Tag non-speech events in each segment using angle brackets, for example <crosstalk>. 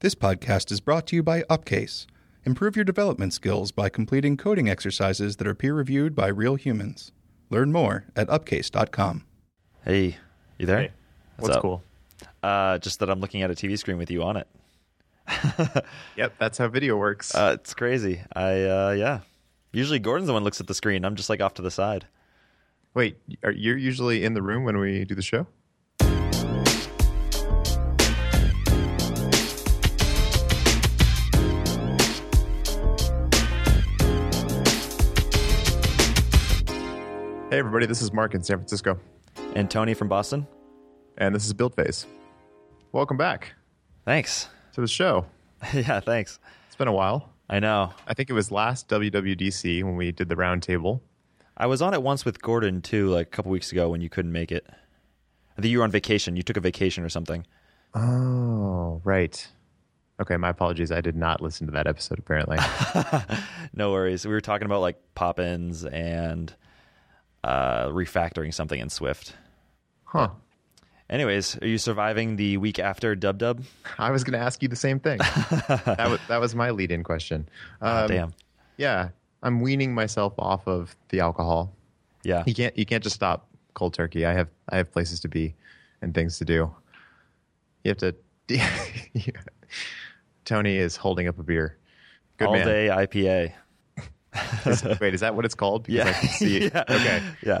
This podcast is brought to you by Upcase. Improve your development skills by completing coding exercises that are peer reviewed by real humans. Learn more at upcase.com. Hey, you there? Hey, what's up? cool? Uh, just that I'm looking at a TV screen with you on it. <laughs> Yep, that's how video works. Uh, it's crazy. I uh, yeah. Usually Gordon's the one who looks at the screen. I'm just like off to the side. Wait, are you usually in the room when we do the show? Hey everybody, this is Mark in San Francisco, And Tony from Boston. and this is Build Phase. Welcome back Thanks. to the show. <laughs> yeah, thanks. It's been a while. I know. I think it was last WWDC when we did the roundtable. I was on it once with Gordon too, like a couple weeks ago when you couldn't make it. I think you were on vacation. You took a vacation or something. Oh, right. Okay, my apologies. I did not listen to that episode apparently. <laughs> No worries. We were talking about like Poppins and uh, refactoring something in Swift. huh. Anyways, are you surviving the week after Dub Dub? I was going to ask you the same thing. <laughs> that was that was my lead-in question. Ah, Um, damn. Yeah, I'm weaning myself off of the alcohol. Yeah. You can't you can't just stop cold turkey. I have I have places to be and things to do. You have to. <laughs> Tony is holding up a beer. Good All man. day IPA. <laughs> Is- wait, is that what it's called? Because I can see <laughs> it. yeah. Okay. Yeah.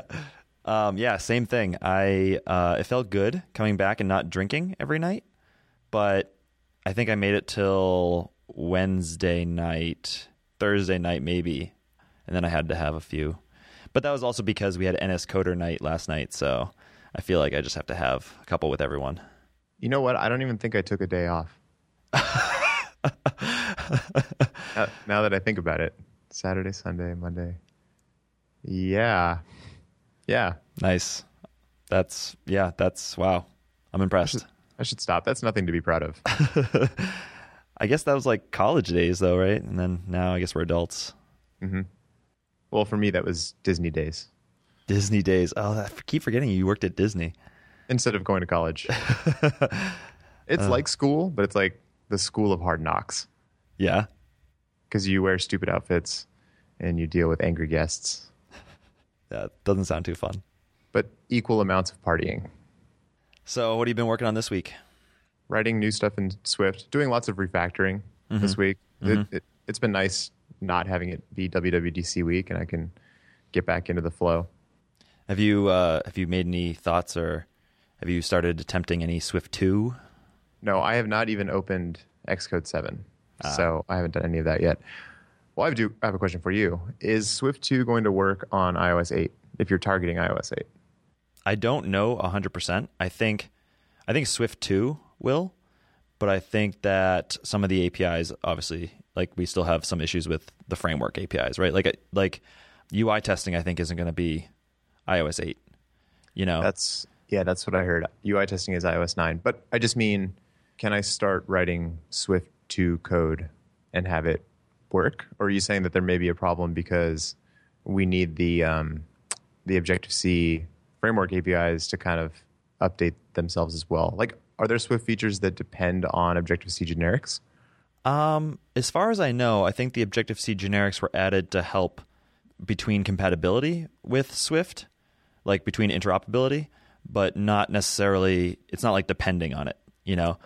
Um, yeah, same thing. I uh, it felt good coming back and not drinking every night, but I think I made it till Wednesday night, Thursday night maybe, and then I had to have a few. But that was also because we had NSCoder night last night, so I feel like I just have to have a couple with everyone. You know what? I don't even think I took a day off. <laughs> now, now that I think about it, Saturday, Sunday, Monday. Yeah, yeah. Nice. That's yeah. That's wow. I'm impressed. I should stop. That's nothing to be proud of. <laughs> I guess that was like college days though, right? And then now I guess we're adults. well, for me, that was Disney days Disney days. Oh, I keep forgetting you worked at Disney. instead of going to college. <laughs> it's Uh. like school, but it's like the school of hard knocks Yeah. because you wear stupid outfits and you deal with angry guests, That doesn't sound too fun. but equal amounts of partying. So, what have you been working on this week? writing new stuff in Swift, doing lots of refactoring mm-hmm. this week. It, mm-hmm. it, it's been nice not having it be WWDC week, and I can get back into the flow. Have you uh, have you made any thoughts or have you started attempting any Swift two? No, I have not even opened Xcode 7, ah. so I haven't done any of that yet. Well, I do I have a question for you. Is Swift 2 going to work on iOS 8 if you're targeting iOS 8? I don't know hundred percent. I think I think Swift two will, but I think that some of the APIs, obviously, like we still have some issues with the framework APIs, right? Like like UI testing, I think isn't going to be iOS eight. You know, That's yeah, that's what I heard. UI testing is iOS 9, but I just mean can I start writing Swift 2 code and have it work? Or are you saying that there may be a problem because we need the um, the Objective C framework APIs to kind of update themselves as well? Like, are there Swift features that depend on Objective C generics? Um, as far as I know, I think the Objective C generics were added to help between compatibility with Swift, like between interoperability, but not necessarily. It's not like depending on it. You know.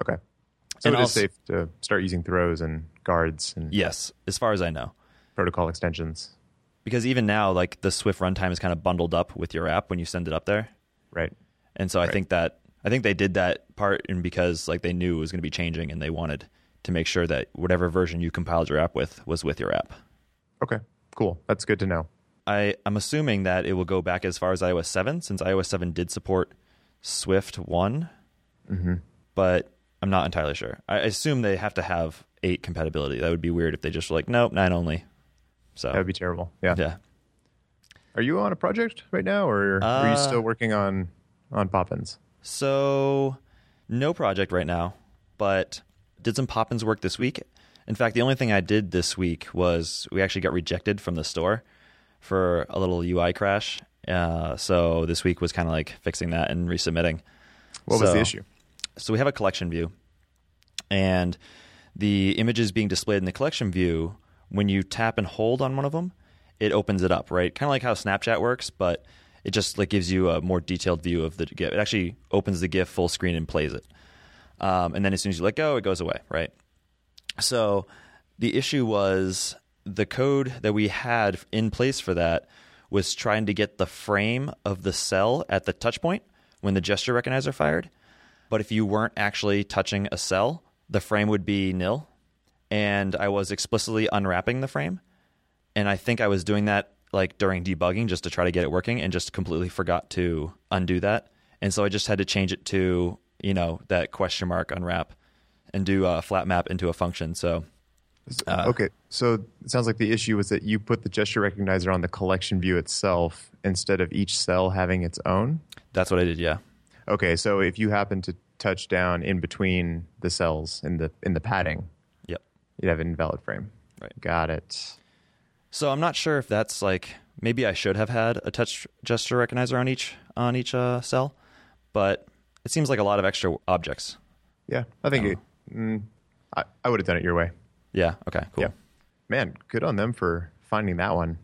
Okay, so And it is also- safe to start using throws and guards and Yes, as far as I know, protocol extensions, because even now, like the Swift runtime is kind of bundled up with your app when you send it up there, right? and so I think that I think they did that part and because like they knew it was going to be changing, and they wanted to make sure that whatever version you compiled your app with was with your app. Okay, cool. That's good to know. I, I'm assuming that it will go back as far as iOS 7, since iOS 7 did support Swift one mm-hmm. but I'm not entirely sure. I assume they have to have eight compatibility. That would be weird if they just were like, nope, nine only. So That would be terrible. Yeah. yeah, Are you on a project right now, or are you Uh, still working on on Poppins? So, no project right now, but did some Poppins work this week. In fact, the only thing I did this week was we actually got rejected from the store for a little UI crash. Uh, so this week was kind of like fixing that and resubmitting. What was the issue? So we have a collection view, and the images being displayed in the collection view, when you tap and hold on one of them, it opens it up, right? Kind of like how Snapchat works, but it just like gives you a more detailed view of the GIF. It actually opens the GIF full screen and plays it. Um, and then as soon as you let go, it goes away, right? So the issue was the code that we had in place for that was trying to get the frame of the cell at the touch point when the gesture recognizer fired. But if you weren't actually touching a cell, the frame would be nil. And I was explicitly unwrapping the frame. And I think I was doing that like during debugging just to try to get it working and just completely forgot to undo that. And so I just had to change it to, you know, that question mark unwrap and do a flat map into a function. So uh, okay, so it sounds like the issue was that you put the gesture recognizer on the collection view itself instead of each cell having its own. That's what I did. Yeah. Okay, so if you happen to touch down in between the cells in the in the padding, yep, you'd have an invalid frame. Right. Got it. So I'm not sure if that's like maybe I should have had a touch gesture recognizer on each on each uh, cell, but it seems like a lot of extra objects. Yeah, I think I it, mm, I, I would have done it your way. Yeah. Okay. Cool. Yeah. Man, good on them for finding that one.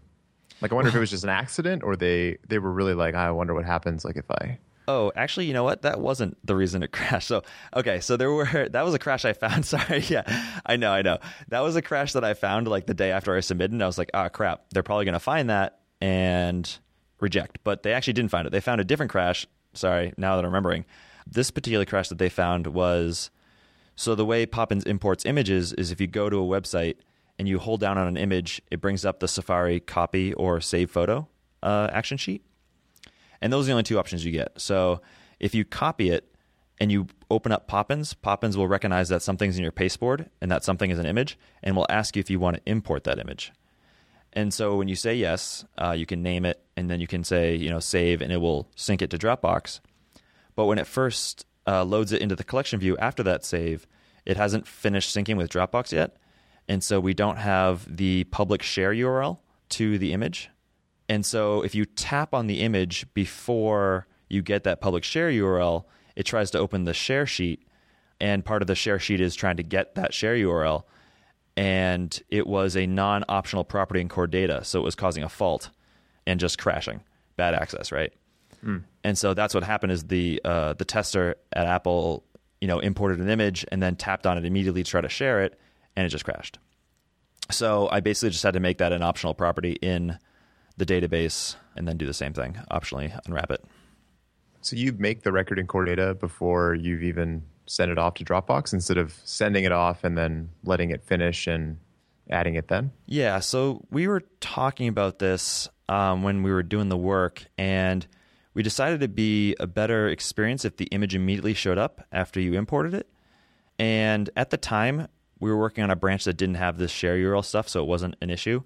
Like, I wonder if it was just an accident, or they they were really like, I wonder what happens. Like, if I Oh, actually, you know what? That wasn't the reason it <laughs> crashed. So, okay, so there were <laughs> that was a crash I found. <laughs> Sorry, yeah, I know, I know. That was a crash that I found like the day after I submitted. And I was like, ah, oh, crap, they're probably to find that and reject. But they actually didn't find it. They found a different crash. Sorry, now that I'm remembering, this particular crash that they found was so the way Poppins imports images is if you go to a website and you hold down on an image, it brings up the Safari copy or save photo uh, action sheet. And those are the only two options you get. So if you copy it and you open up Poppins, Poppins will recognize that something's in your pasteboard and that something is an image and will ask you if you want to import that image. And so when you say yes, uh, you can name it and then you can say, you know, save and it will sync it to Dropbox. But when it first uh, loads it into the collection view after that save, it hasn't finished syncing with Dropbox yet. And so we don't have the public share URL to the image. And so if you tap on the image before you get that public share URL, it tries to open the share sheet. And part of the share sheet is trying to get that share URL. And it was a non optional property in core data. So it was causing a fault and just crashing, bad access, right? Mm. And so that's what happened is the uh, the tester at Apple, you know, imported an image and then tapped on it immediately to try to share it, and it just crashed. So I basically just had to make that an optional property in the database and then do the same thing, optionally unwrap it. So you make the record in core data before you've even sent it off to Dropbox instead of sending it off and then letting it finish and adding it then? Yeah. So we were talking about this um, when we were doing the work, and we decided it'd be a better experience if the image immediately showed up after you imported it. And at the time, we were working on a branch that didn't have this share URL stuff, so it wasn't an issue.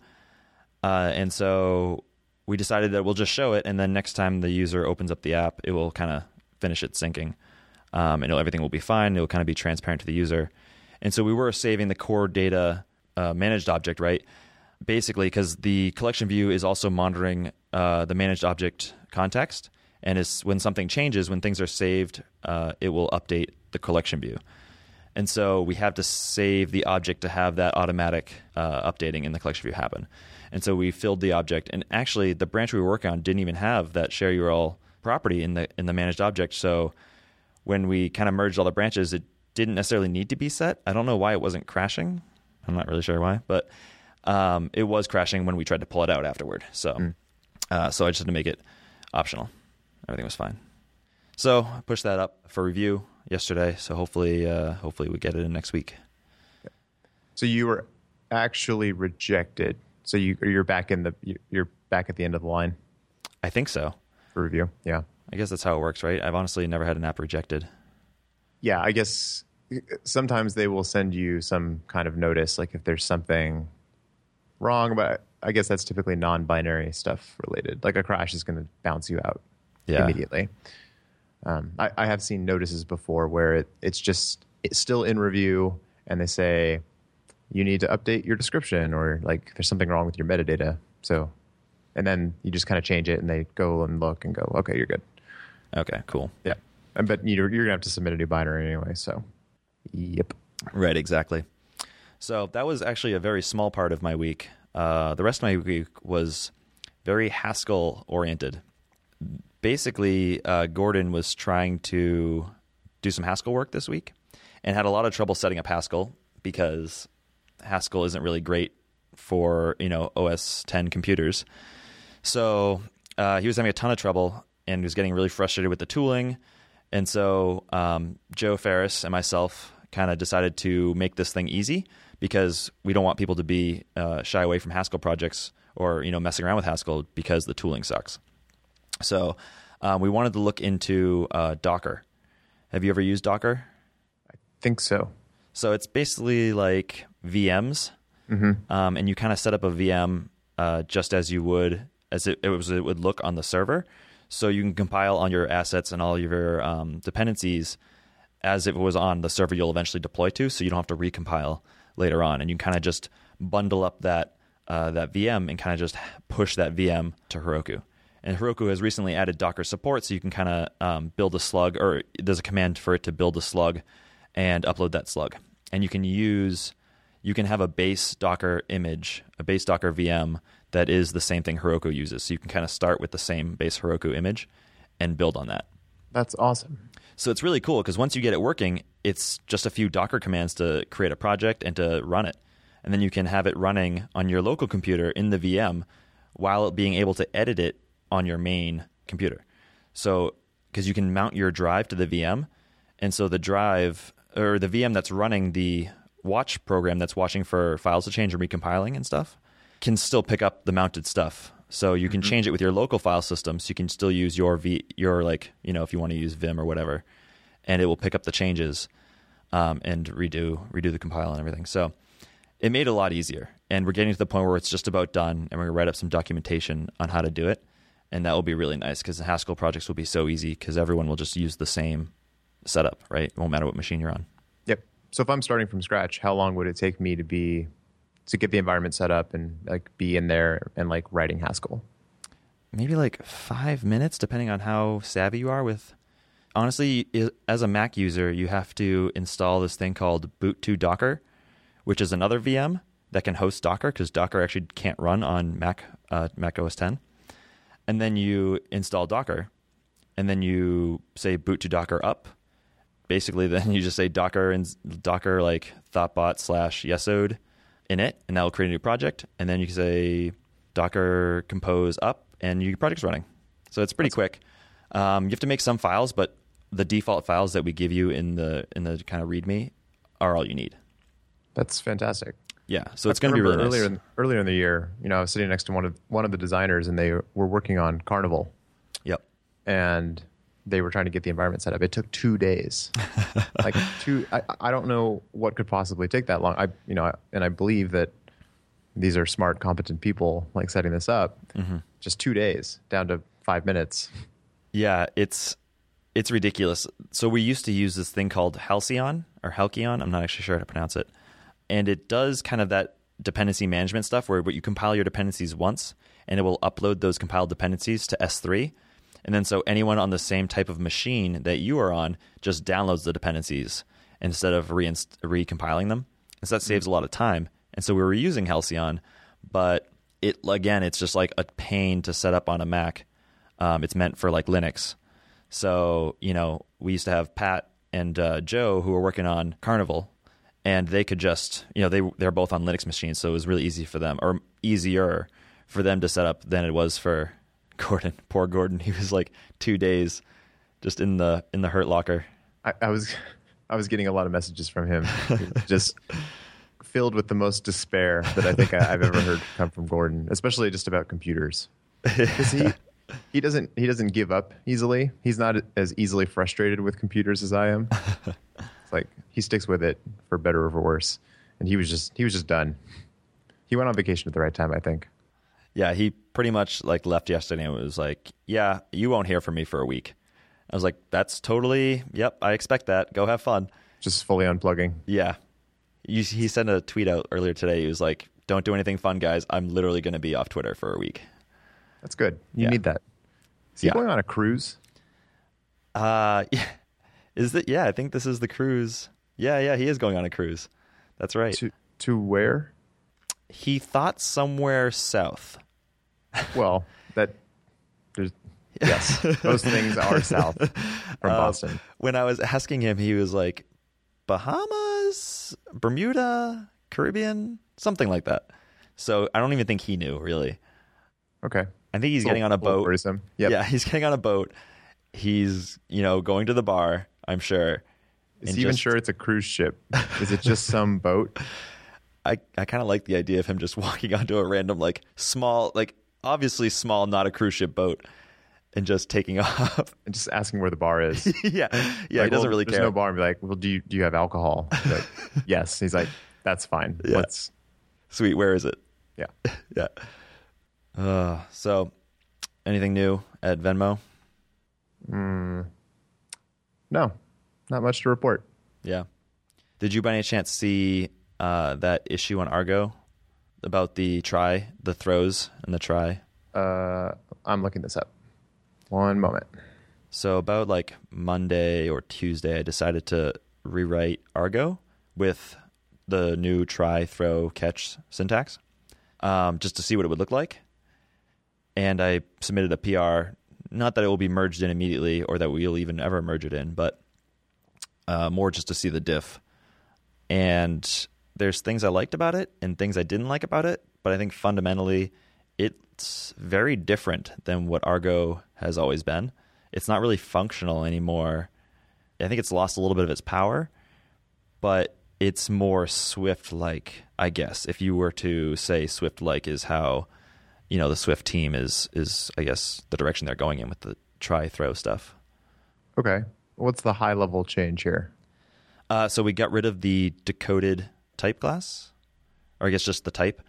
Uh, and so we decided that we'll just show it, and then next time the user opens up the app, it will kind of finish its syncing, um, and everything will be fine. It will kind of be transparent to the user. And so we were saving the core data uh, managed object, right? Basically, because the collection view is also monitoring uh, the managed object context, and is when something changes, when things are saved, uh, it will update the collection view. And so we have to save the object to have that automatic uh, updating in the collection view happen. And so we filled the object. And actually, the branch we were working on didn't even have that share URL property in the in the managed object. So when we kind of merged all the branches, it didn't necessarily need to be set. I don't know why it wasn't crashing. I'm not really sure why, but um, it was crashing when we tried to pull it out afterward. So, mm. uh, so I just had to make it optional. Everything was fine. So I pushed that up for review yesterday. So hopefully, uh, hopefully we get it in next week. So you were actually rejected so you you're back in the you're back at the end of the line. I think so. For review, yeah. I guess that's how it works, right? I've honestly never had an app rejected. Yeah, I guess sometimes they will send you some kind of notice, like if there's something wrong. But I guess that's typically non-binary stuff related. Like a crash is going to bounce you out yeah. immediately. Um, I, I, have seen notices before where it, it's just it's still in review, and they say you need to update your description or like there's something wrong with your metadata. So, and then you just kind of change it and they go and look and go, okay, you're good. Okay, cool. Yeah. But you're, you're going to have to submit a new binary anyway. So, yep. Right, exactly. So that was actually a very small part of my week. Uh, the rest of my week was very Haskell oriented. Basically, uh, Gordon was trying to do some Haskell work this week and had a lot of trouble setting up Haskell because Haskell isn't really great for you know OS 10 computers. So uh, he was having a ton of trouble and was getting really frustrated with the tooling. And so um, Joe Ferris and myself kind of decided to make this thing easy because we don't want people to be uh, shy away from Haskell projects or you know messing around with Haskell because the tooling sucks. So um, we wanted to look into uh, Docker. Have you ever used Docker? I think so. So it's basically like VMs, Mm-hmm. um, and you kind of set up a VM uh, just as you would as it, it was it would look on the server. So you can compile on your assets and all your um, dependencies as if it was on the server you'll eventually deploy to, so you don't have to recompile later on, and you kind of just bundle up that uh, that VM and kind of just push that VM to Heroku. And Heroku has recently added Docker support, so you can kind of um, build a slug, or there's a command for it to build a slug and upload that slug. And you can use, you can have a base Docker image, a base Docker VM that is the same thing Heroku uses. So you can kind of start with the same base Heroku image and build on that. That's awesome. So it's really cool because once you get it working, it's just a few Docker commands to create a project and to run it. And then you can have it running on your local computer in the VM while being able to edit it on your main computer. So, because you can mount your drive to the VM. And so the drive or the VM that's running the watch program that's watching for files to change and recompiling and stuff can still pick up the mounted stuff. So you can change it with your local file system. So you can still use your v your like you know if you want to use Vim or whatever, and it will pick up the changes um, and redo redo the compile and everything. So it made it a lot easier. And we're getting to the point where it's just about done, and we're gonna write up some documentation on how to do it, and that will be really nice because the Haskell projects will be so easy because everyone will just use the same setup, right? It won't matter what machine you're on. Yep. So if I'm starting from scratch, how long would it take me to be to get the environment set up and like be in there and like writing Haskell? maybe like five minutes, depending on how savvy you are with. Honestly, as a Mac user, you have to install this thing called boot2docker, which is another VM that can host Docker because Docker actually can't run on Mac uh, Mac OS 10. And then you install Docker, and then you say boot2docker up. Basically, <laughs> then you just say Docker and Docker like thoughtbot slash yesod in it, and that will create a new project. And then you can say Docker compose up, and your project's running. So it's pretty quick. Um, you have to make some files, but the default files that we give you in the in the kind of README are all you need. That's fantastic. Yeah, so it's going to be really remember nice. earlier in, earlier in the year. You know, I was sitting next to one of one of the designers, and they were working on Carnival, Yep. and they were trying to get the environment set up. It took two days. <laughs> like two. I, I don't know what could possibly take that long. I you know, and I believe that these are smart, competent people like setting this up. Mm-hmm. Just two days down to five minutes. Yeah, it's it's ridiculous. So we used to use this thing called Halcyon or Halcyon. I'm not actually sure how to pronounce it, and it does kind of that dependency management stuff where you compile your dependencies once, and it will upload those compiled dependencies to S3, and then so anyone on the same type of machine that you are on just downloads the dependencies instead of reinst- recompiling them. And so that saves a lot of time. And so we were using Halcyon, but it again, it's just like a pain to set up on a Mac. Um, it's meant for like Linux. So, you know, we used to have Pat and uh, Joe who were working on Carnival, and they could just, you know, they they're both on Linux machines, so it was really easy for them, or easier for them to set up than it was for <laughs> Gordon. Poor Gordon, he was like two days just in the in the hurt locker. I, I was I was getting a lot of messages from him, <laughs> just filled with the most despair that I think I, I've ever heard come from Gordon, especially just about computers. <laughs> Because he he doesn't he doesn't give up easily. He's not as easily frustrated with computers as I am. Like he sticks with it for better or for worse. And he was just he was just done. He went on vacation at the right time, I think. Yeah, he pretty much like left yesterday and was like, "Yeah, you won't hear from me for a week." I was like, "That's totally, yep, I expect that. Go have fun." Just fully unplugging. Yeah. You, he sent a tweet out earlier today. He was like, "Don't do anything fun, guys. I'm literally going to be off Twitter for a week." That's good. You Yeah. need that. Is he Yeah. going on a cruise? Uh, <laughs> yeah. Is that? Yeah, I think this is the cruise. Yeah, yeah, he is going on a cruise. That's right. To to where? He thought somewhere south. Well, that there's yes, those things are <laughs> south from Um, Boston. When I was asking him, he was like, Bahamas, Bermuda, Caribbean, something like that. So I don't even think he knew really. Okay, I think he's getting on a boat. Yep. Yeah, <laughs> he's getting on a boat. He's, you know, going to the bar, I'm sure. Is he even just- sure it's a cruise ship? Is it just some <laughs> boat? I, I kind of like the idea of him just <laughs> walking onto a random, like, small, like, obviously small, not a cruise ship boat, and just taking <laughs> off. And just asking where the bar is. yeah. Yeah. Like, he doesn't well, really there's care. no bar and be like, well, do you do you have alcohol? Like, yes. He's like, that's fine. Yeah. Let's Sweet. Where is it? yeah. Yeah. Uh, so, anything new at Venmo? No, not much to report. Yeah. Did you by any chance see uh, that issue on Argo about the try, the throws and the try? Uh, I'm looking this up. One moment. So about like Monday or Tuesday, I decided to rewrite Argo with the new try, throw, catch syntax, um, just to see what it would look like. And I submitted a PR. Not that it will be merged in immediately, or that we'll even ever merge it in, but uh, more just to see the diff. And there's things I liked about it and things I didn't like about it, but I think fundamentally it's very different than what Argo has always been. It's not really functional anymore. I think it's lost a little bit of its power, but it's more Swift like, I guess. If you were to say Swift like is how, you know, the Swift team is is I guess the direction they're going in with the try throw stuff. Okay. What's the high level change here? Uh, so we got rid of the decoded type class, or I guess just the type.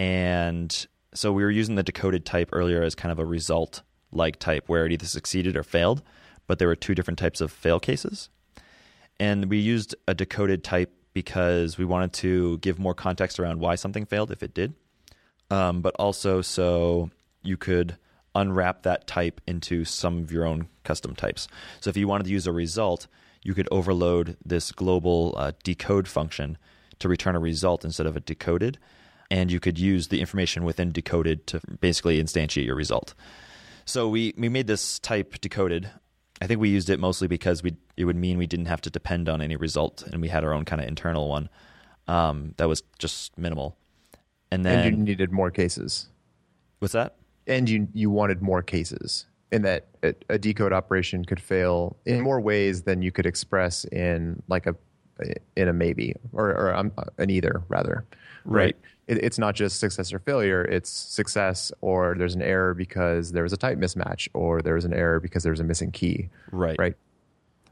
And so we were using the decoded type earlier as kind of a result like type where it either succeeded or failed, but there were two different types of fail cases. And we used a decoded type because we wanted to give more context around why something failed if it did, um, but also so you could unwrap that type into some of your own custom types. So if you wanted to use a result, you could overload this global uh, decode function to return a result instead of a decoded, and you could use the information within decoded to basically instantiate your result. So we, we made this type decoded. I think we used it mostly because we it would mean we didn't have to depend on any result, and we had our own kind of internal one um, that was just minimal. And then and you needed more cases. what's that? And you you wanted more cases. In that a, a decode operation could fail in more ways than you could express in like a in a maybe or, or um, an either rather. Right. It, it's not just success or failure. It's success or there's an error because there was a type mismatch or there was an error because there was a missing key. Right. Right.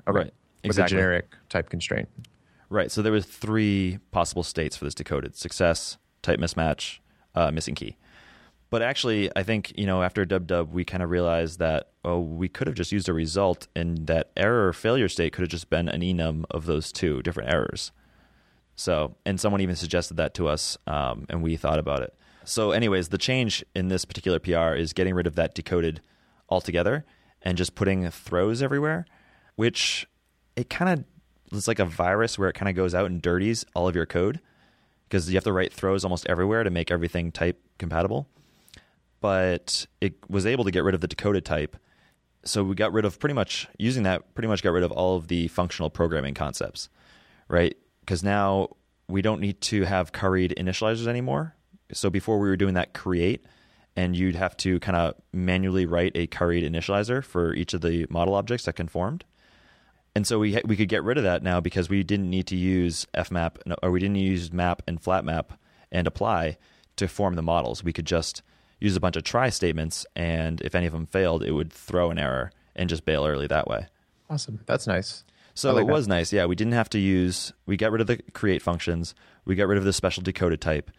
Okay. Right. With Exactly. a generic type constraint. Right. So there was three possible states for this decoded: success, type mismatch, uh, missing key. But actually, I think you know after dub dub, we kind of realized that oh, we could have just used a result, and that error failure state could have just been an enum of those two different errors. So, and someone even suggested that to us, um, and we thought about it. So, anyways, the change in this particular PR is getting rid of that decoded altogether and just putting throws everywhere, which it kind of it's like a virus where it kind of goes out and dirties all of your code because you have to write throws almost everywhere to make everything type compatible. But it was able to get rid of the decoded type. So we got rid of pretty much using that, pretty much got rid of all of the functional programming concepts, right? Because now we don't need to have curried initializers anymore. So before we were doing that create, and you'd have to kind of manually write a curried initializer for each of the model objects that conformed. And so we we could get rid of that now because we didn't need to use fmap or we didn't use map and flat map and apply to form the models. We could just use a bunch of try statements, and if any of them failed, it would throw an error and just bail early that way. Awesome. That's nice. So like it that. was nice. Yeah, we didn't have to use. We got rid of the create functions. We got rid of the special decoded type,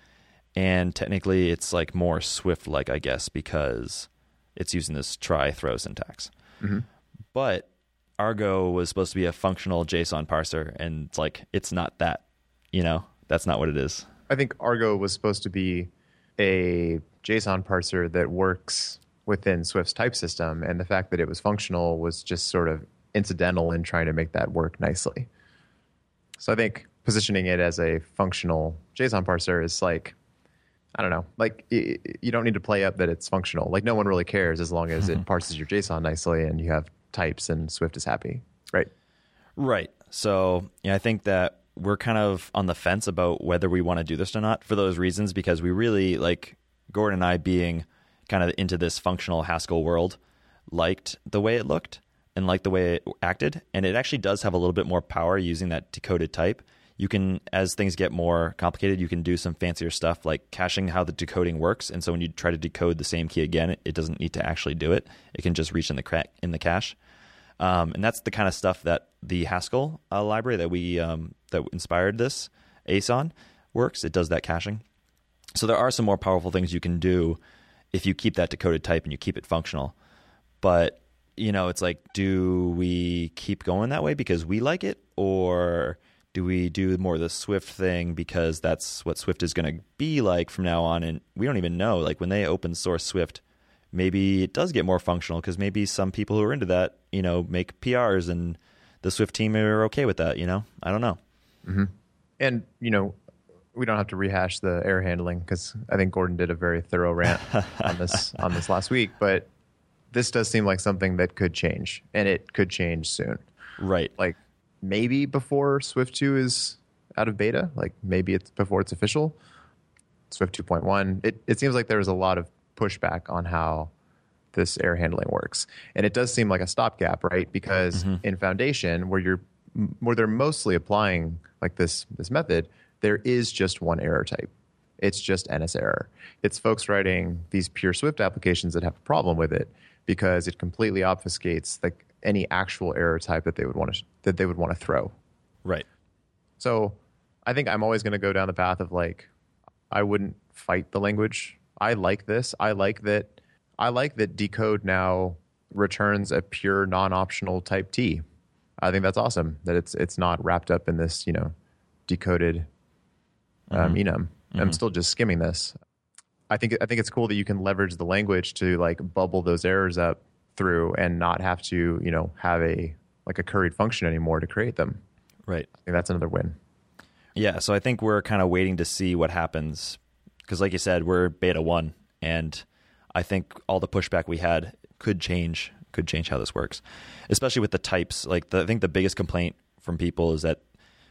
and technically, it's like more Swift like, I guess, because it's using this try throw syntax. Mm-hmm. But Argo was supposed to be a functional JSON parser, and it's like it's not that. You know, that's not what it is. I think Argo was supposed to be a JSON parser that works within Swift's type system, and the fact that it was functional was just sort of incidental in trying to make that work nicely. So I think positioning it as a functional JSON parser is like, I don't know, like you don't need to play up that it's functional. Like no one really cares as long as it <laughs> parses your JSON nicely and you have types and Swift is happy, right? Right. So yeah, I think that we're kind of on the fence about whether we want to do this or not for those reasons because we really like Gordon and I being kind of into this functional Haskell world liked the way it looked and liked the way it acted and it actually does have a little bit more power using that decoded type. You can as things get more complicated, you can do some fancier stuff like caching how the decoding works and so when you try to decode the same key again, it, doesn't need to actually do it. It can just reach in the crack in the cache. Um, and that's the kind of stuff that the Haskell uh, library that we um, that inspired this Aeson works. It does that caching. So there are some more powerful things you can do if you keep that decoded type and you keep it functional. But you know, it's like, do we keep going that way because we like it, or do we do more of the Swift thing because that's what Swift is going to be like from now on? And we don't even know. Like when they open source Swift, maybe it does get more functional because maybe some people who are into that, you know, make PRs and the Swift team are okay with that. You know, I don't know. Mm-hmm. And you know, we don't have to rehash the error handling because I think Gordon did a very thorough rant <laughs> on this on this last week. But this does seem like something that could change, and it could change soon. Right. Like maybe before Swift two is out of beta. Like maybe it's before it's official. Swift two point one. It it seems like there's a lot of pushback on how this error handling works, and it does seem like a stopgap, right? Because mm-hmm. in Foundation, where you're where they're mostly applying like this this method, there is just one error type. It's just NS error. It's folks writing these pure Swift applications that have a problem with it because it completely obfuscates like any actual error type that they would want to that they would want to throw. Right. So I think I'm always going to go down the path of like I wouldn't fight the language. I like this. I like that. I like that decode now returns a pure non-optional type T. I think that's awesome that it's it's not wrapped up in this you know decoded um, enum. I'm still just skimming this. I think I think it's cool that you can leverage the language to like bubble those errors up through and not have to you know have a like a curried function anymore to create them. Right. I think that's another win. Yeah, so I think we're kind of waiting to see what happens because, like you said, we're beta one, and I think all the pushback we had could change could change how this works, especially with the types. Like, the, I think the biggest complaint from people is that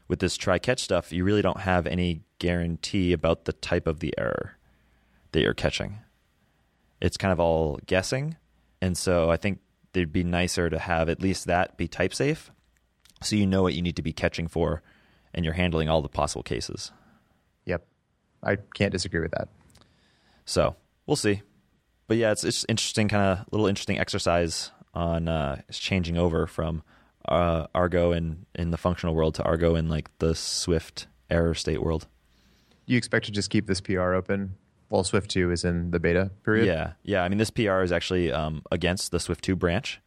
with this try catch stuff, you really don't have any guarantee about the type of the error that you're catching. It's kind of all guessing, and so I think it'd be nicer to have at least that be type safe, so you know what you need to be catching for and you're handling all the possible cases. Yep. I can't disagree with that. So we'll see. But yeah, it's it's interesting, kind of little interesting exercise on uh, changing over from uh, Argo in in the functional world to Argo in like the Swift error state world. Do you expect to just keep this PR open while Swift 2 is in the beta period? Yeah, yeah. I mean, this PR is actually um, against the Swift two branch,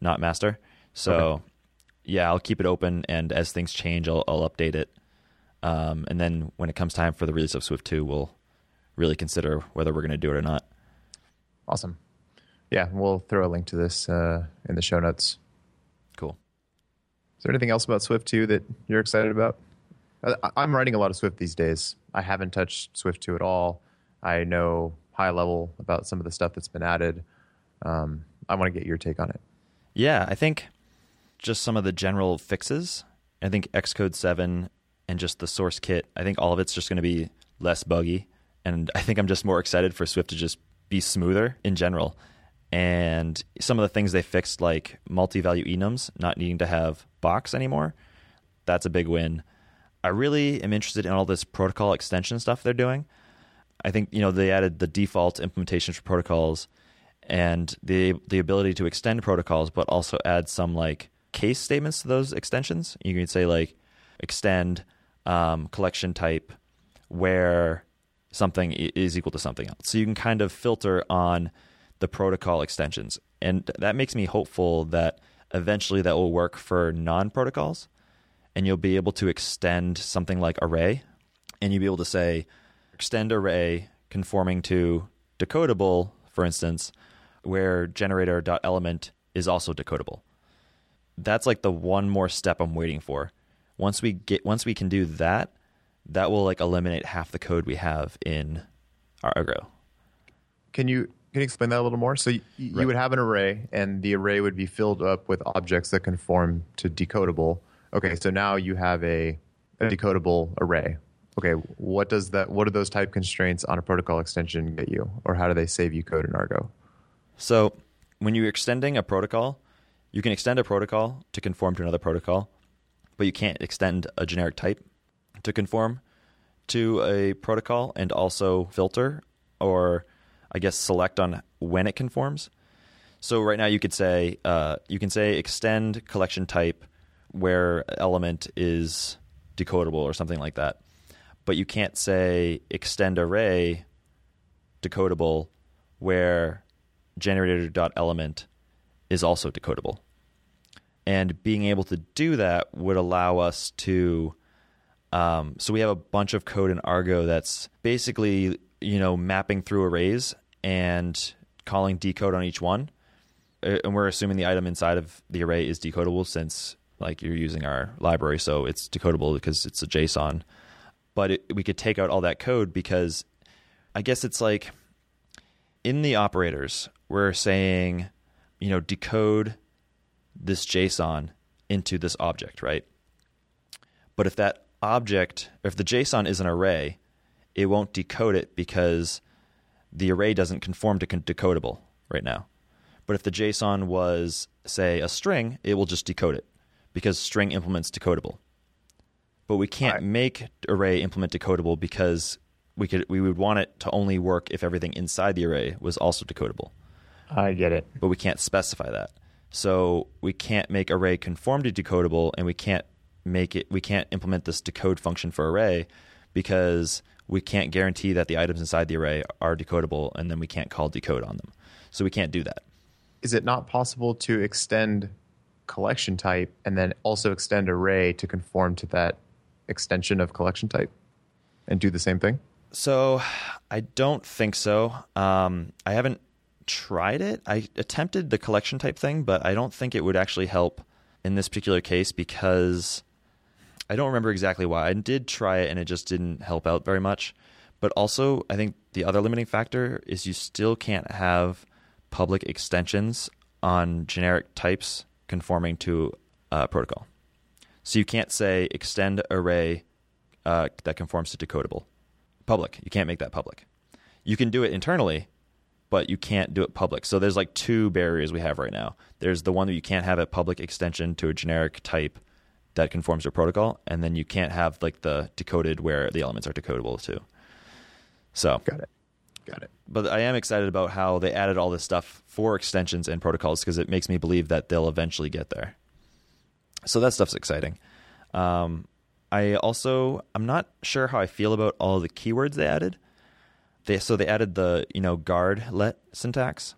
not master. So Okay. yeah, I'll keep it open, and as things change, I'll, I'll update it. Um, and then when it comes time for the release of Swift two, we'll really consider whether we're going to do it or not. Awesome. Yeah, we'll throw a link to this uh, in the show notes. Cool. Is there anything else about Swift 2 that you're excited about? I- I'm writing a lot of Swift these days. I haven't touched Swift 2 at all. I know high level about some of the stuff that's been added. Um, I want to get your take on it. Yeah, I think just some of the general fixes. I think Xcode 7 and just the SourceKit, I think all of it's just going to be less buggy. And I think I'm just more excited for Swift to just be smoother in general. And some of the things they fixed, like multi value enums, not needing to have box anymore, that's a big win. I really am interested in all this protocol extension stuff they're doing. I think you know they added the default implementations for protocols and the the ability to extend protocols, but also add some like case statements to those extensions. You can say like extend um, collection type where something is equal to something else. So you can kind of filter on the protocol extensions, and that makes me hopeful that eventually that will work for non protocols, and you'll be able to extend something like array, and you'll be able to say extend array conforming to decodable, for instance, where generator.element is also decodable. That's like the one more step I'm waiting for, Once we get once we can do that, that will like eliminate half the code we have in our Argo. Can you can you explain that a little more? So you, you Right. would have an array, and the array would be filled up with objects that conform to decodable. Okay, so now you have a, a decodable array. Okay, what does that? What do those type constraints on a protocol extension get you, or how do they save you code in Argo? So when you're extending a protocol, you can extend a protocol to conform to another protocol, but you can't extend a generic type to conform to a protocol and also filter or I guess select on when it conforms. So right now you could say uh, you can say extend collection type where element is decodable or something like that, but you can't say extend array decodable where generator.element is also decodable. And being able to do that would allow us to. Um, so we have a bunch of code in Argo that's basically you know mapping through arrays and calling decode on each one, Uh, and we're assuming the item inside of the array is decodable since like you're using our library, so it's decodable because it's a JSON. But it, we could take out all that code because I guess it's like in the operators, we're saying, you know, decode this JSON into this object, right? But if that object, if the JSON is an array, it won't decode it because the array doesn't conform to decodable right now. But if the JSON was, say, a string, it will just decode it because string implements decodable. But we can't Right. make array implement decodable because we could we would want it to only work if everything inside the array was also decodable. I get it. But we can't specify that. So we can't make array conform to decodable and we can't make it we can't implement this decode function for array because we can't guarantee that the items inside the array are decodable and then we can't call decode on them. So we can't do that. Is it not possible to extend collection type and then also extend array to conform to that extension of collection type and do the same thing? So I don't think so. Um, I haven't tried it. I attempted the collection type thing, but I don't think it would actually help in this particular case because I don't remember exactly why. I did try it and it just didn't help out very much. But also, I think the other limiting factor is you still can't have public extensions on generic types conforming to a protocol. So you can't say extend array uh, that conforms to decodable public. You can't make that public. You can do it internally, but you can't do it public. So there's like two barriers we have right now. There's the one that you can't have a public extension to a generic type that conforms to a protocol, and then you can't have like the decoded where the elements are decodable too. So, Got it. Got it. but I am excited about how they added all this stuff for extensions and protocols because it makes me believe that they'll eventually get there. So that stuff's exciting. Um, I also I'm not sure how I feel about all the keywords they added. They so they added the you know guard let syntax,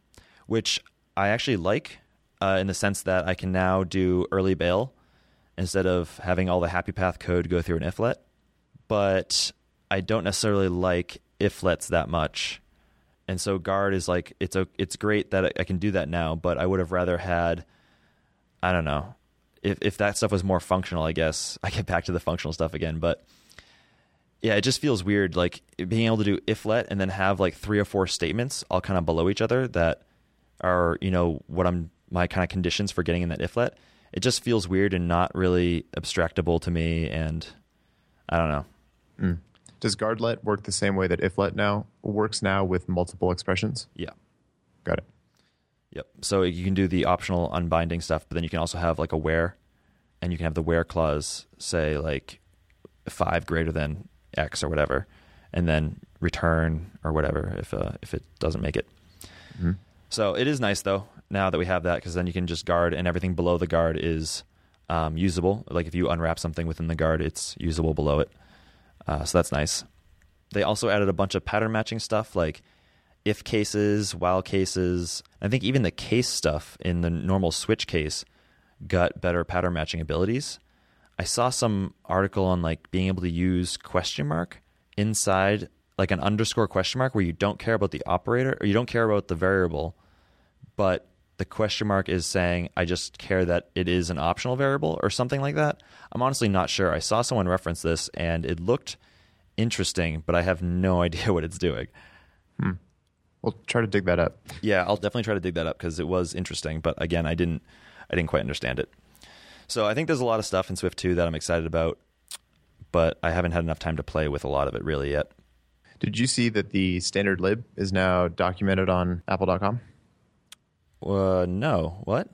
which I actually like uh, in the sense that I can now do early bail instead of having all the happy path code go through an iflet. But I don't necessarily like iflets that much, and so guard is like it's a it's great that I can do that now. But I would have rather had I don't know if if that stuff was more functional. I guess <laughs> I get back to the functional stuff again, but yeah, it just feels weird like being able to do iflet and then have like three or four statements all kind of below each other that are you know what I'm my kind of conditions for getting in that iflet. It just feels weird and not really abstractable to me, and I don't know. Mm. Does guardlet work the same way that iflet now works now with multiple expressions? Yeah. Got it. Yep. So you can do the optional unbinding stuff, but then you can also have like a where, and you can have the where clause say like five greater than x or whatever, and then return or whatever if uh, if it doesn't make it. So it is nice though now that we have that because then you can just guard and everything below the guard is um, usable. Like if you unwrap something within the guard, it's usable below it. Uh, so that's nice. They also added a bunch of pattern matching stuff like if cases, while cases. I think even the case stuff in the normal switch case got better pattern matching abilities. I saw some article on like being able to use question mark inside like an underscore question mark where you don't care about the operator or you don't care about the variable, but the question mark is saying I just care that it is an optional variable or something like that. I'm honestly not sure. I saw someone reference this and it looked interesting, but I have no <laughs> idea what it's doing. Hmm. We'll try to dig that up. Yeah, I'll definitely try to dig that up because it was interesting, but again, I didn't I didn't quite understand it. So I think there's a lot of stuff in Swift 2 that I'm excited about, but I haven't had enough time to play with a lot of it really yet. Did you see that the standard lib is now documented on apple.com? Uh, no. What?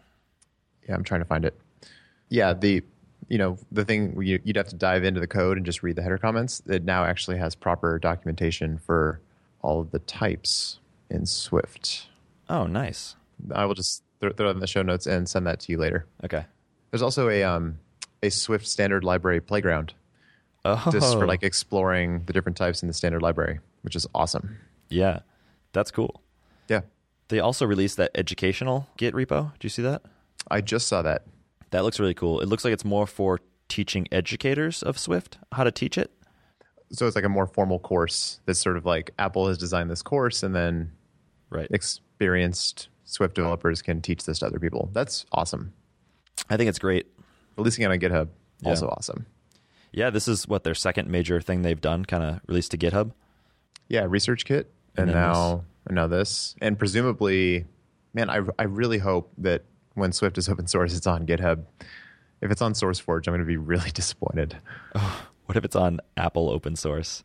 Yeah, I'm trying to find it. Yeah, the you know the thing you'd have to dive into the code and just read the header comments. It now actually has proper documentation for all of the types in Swift. Oh, nice. I will just throw, throw it in the show notes and send that to you later. Okay. There's also a um, a Swift standard library playground Oh, just for like exploring the different types in the standard library, which is awesome. yeah, that's cool. Yeah, They also released that educational Git repo. Do you see that? I just saw that. That looks really cool. It looks like it's more for teaching educators of Swift how to teach it. So it's like a more formal course that's sort of like Apple has designed this course, and then Right. experienced Swift developers can teach this to other people. That's awesome. I think it's great. Releasing it on GitHub, Yeah. also awesome. Yeah, this is what their second major thing they've done, kind of released to GitHub. Yeah, ResearchKit, and, And now and now this, and presumably, man, I I really hope that when Swift is open source, it's on GitHub. If it's on SourceForge, I'm going to be really <laughs> disappointed. Oh. <laughs> What if it's on Apple open source?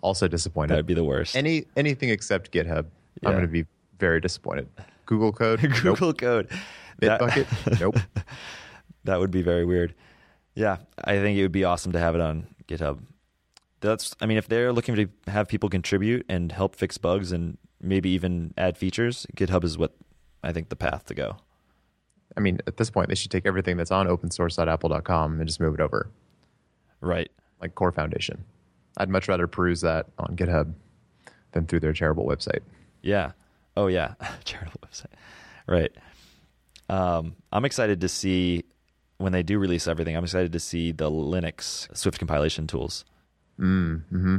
Also disappointed. That would be the worst. Any anything except GitHub, Yeah. I'm going to be very disappointed. Google Code, <laughs> nope. Google code. That- Bitbucket, <laughs> nope. that would be very weird. Yeah, I think it would be awesome to have it on GitHub. That's, I mean, if they're looking to have people contribute and help fix bugs and maybe even add features, GitHub is what I think the path to go. I mean, at this point, they should take everything that's on opensource.apple.com and just move it over, Right. like Core Foundation. I'd much rather peruse that on GitHub than through their terrible website. Yeah. Oh yeah. <laughs> Charitable website. Right. Um, I'm excited to see when they do release everything. I'm excited to see the Linux Swift compilation tools. Mm, hmm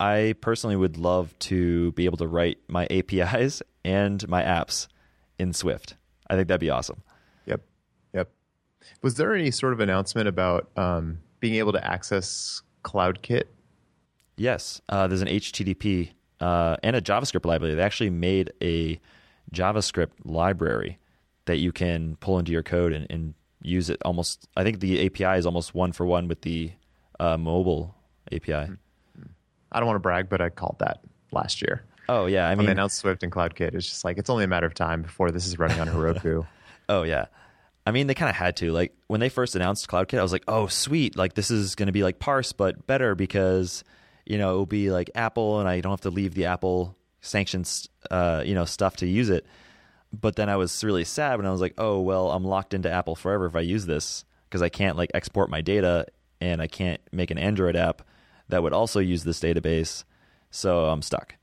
I personally would love to be able to write my <laughs> APIs and my apps in Swift. I think that'd be awesome. Yep. Yep. Was there any sort of announcement about um, being able to access CloudKit? Yes, uh, there's an HTTP uh, and a JavaScript library. They actually made a JavaScript library that you can pull into your code and, and use it almost. I think the API is almost one for one with the uh, mobile API. I don't want to brag, but I called that last year. Oh yeah, I when mean, they announced Swift and CloudKit, it's just like it's only a matter of time before this is running on Heroku. <laughs> Oh yeah. I mean, they kind of had to. Like when they first announced CloudKit, I was like, "Oh, sweet! Like this is going to be like Parse, but better because you know it'll be like Apple, and I don't have to leave the Apple sanctions, uh, you know, stuff to use it." But then I was really sad when I was like, "Oh well, I'm locked into Apple forever if I use this because I can't like export my data, and I can't make an Android app that would also use this database, so I'm stuck."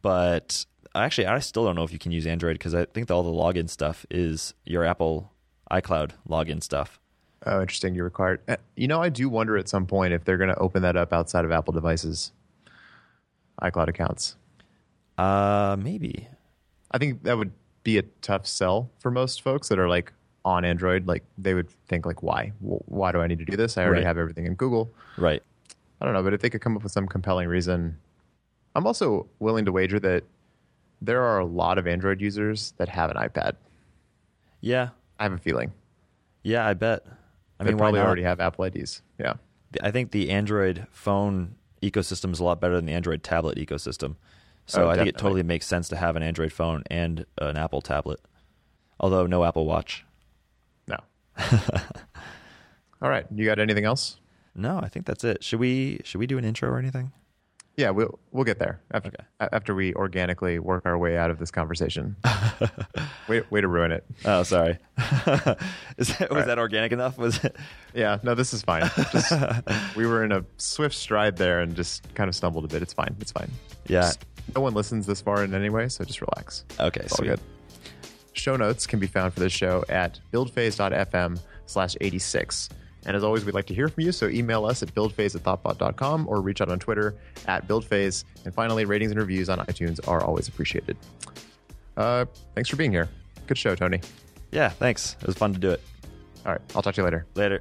But actually, I still don't know if you can use Android because I think all the login stuff is your Apple iCloud login stuff. oh, interesting. You required. uh, You know, I do wonder at some point if they're going to open that up outside of Apple devices, iCloud accounts. Uh, maybe. I think that would be a tough sell for most folks that are like on Android. Like they would think like, why? Why do I need to do this? I already Right. have everything in Google. Right. I don't know, but if they could come up with some compelling reason, I'm also willing to wager that there are a lot of Android users that have an iPad. Yeah. I have a feeling. Yeah, I bet. I they mean, probably already have Apple IDs. Yeah. I think the Android phone ecosystem is a lot better than the Android tablet ecosystem. So Oh, I think it totally makes sense to have an Android phone and an Apple tablet. Although no Apple Watch. No. <laughs> All right. You got anything else? No, I think that's it. Should we should we do an intro or anything? Yeah, we'll we'll get there after Okay. after we organically work our way out of this conversation. <laughs> way, way to ruin it. Oh, sorry. <laughs> Is that, was right. that organic enough? Was it? Yeah, no, this is fine. Just, <laughs> we were in a swift stride there and just kind of stumbled a bit. It's fine. It's fine. Yeah. Just- no one listens this far in any way, so just relax. Okay, It's all sweet. good. Show notes can be found for this show at buildphase.fm slash 86. And as always, we'd like to hear from you, so email us at buildphase at thoughtbot.com or reach out on Twitter at buildphase. And finally, ratings and reviews on iTunes are always appreciated. Uh, thanks for being here. Good show, Tony. Yeah, thanks. It was fun to do it. All right, I'll talk to you later. Later.